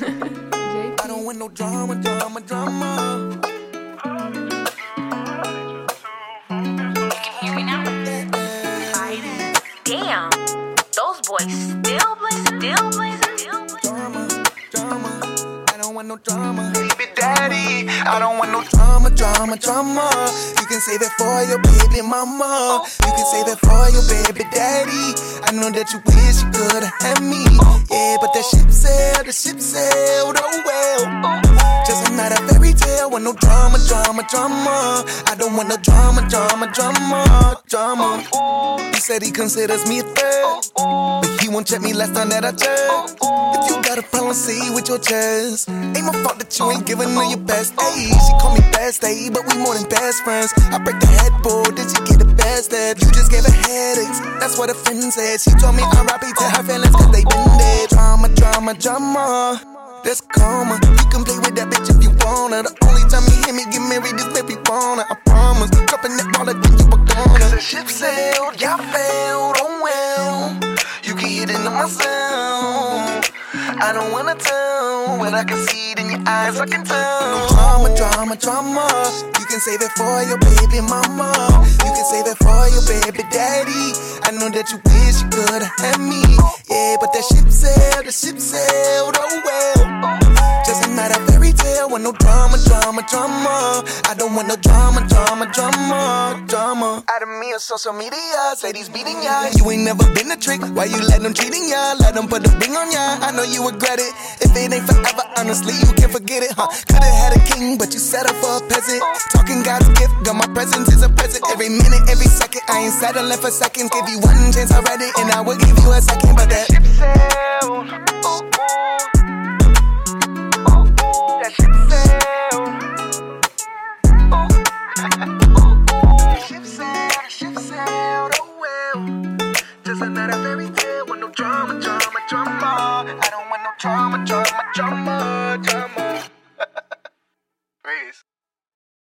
I don't want no drama, drama, drama. You can hear me now? Damn, those boys still blazing, still blazing, still blazing. Drama, drama. I don't want no drama. Baby daddy, I don't want no drama, drama, drama. You can save it for your baby mama. You can save it for your baby daddy. I know that you wish you could have had me. Yeah, but that ship sailed, the ship sailed, oh well. Just another fairy tale with no drama, drama, drama. I don't want no drama, drama, drama, drama. He said he considers me a third, but he won't check me last time that I checked. If you got a problem, it with your chest. Ain't my fault that you ain't giving her your best. Ayy, she call me best, ayy, but we more than best friends. I break the headboard, did you get the best that you just gave a headaches? What a friend said. She told me I'm happy to her feelings, cause they been dead. Drama, drama, drama. That's karma. You can play with that bitch if you wanna. The only time you hear me get married is baby wanna. I promise. Dropping that ball like when you were gone. The ship sailed, y'all failed, oh well. You can hear it in my sound. I don't wanna tell, but I can see it in your eyes, I can tell. Drama, drama, drama. You can save it for your baby mama. You can save it for your baby daddy. Know that you wish you could have had me. Yeah, but that ship sailed, the ship sailed, oh well. Just another fairy tale with no drama, drama, drama. I don't want no drama, drama, drama, drama. Out of me on social media, say beating ya. You ain't never been a trick. Why you let them cheating ya? Let them put the ring on ya. I know you regret it. If it ain't forever, honestly, you can't forget it, huh? Could've had a king, but you settled for a peasant. Talking God's gift, got my presence is a present. Every minute, every second, I ain't settling for seconds. Give you one chance already, and I will give you a second, but. That fairy tale with no drama, drama, drama. I don't want no drama, drama, drama.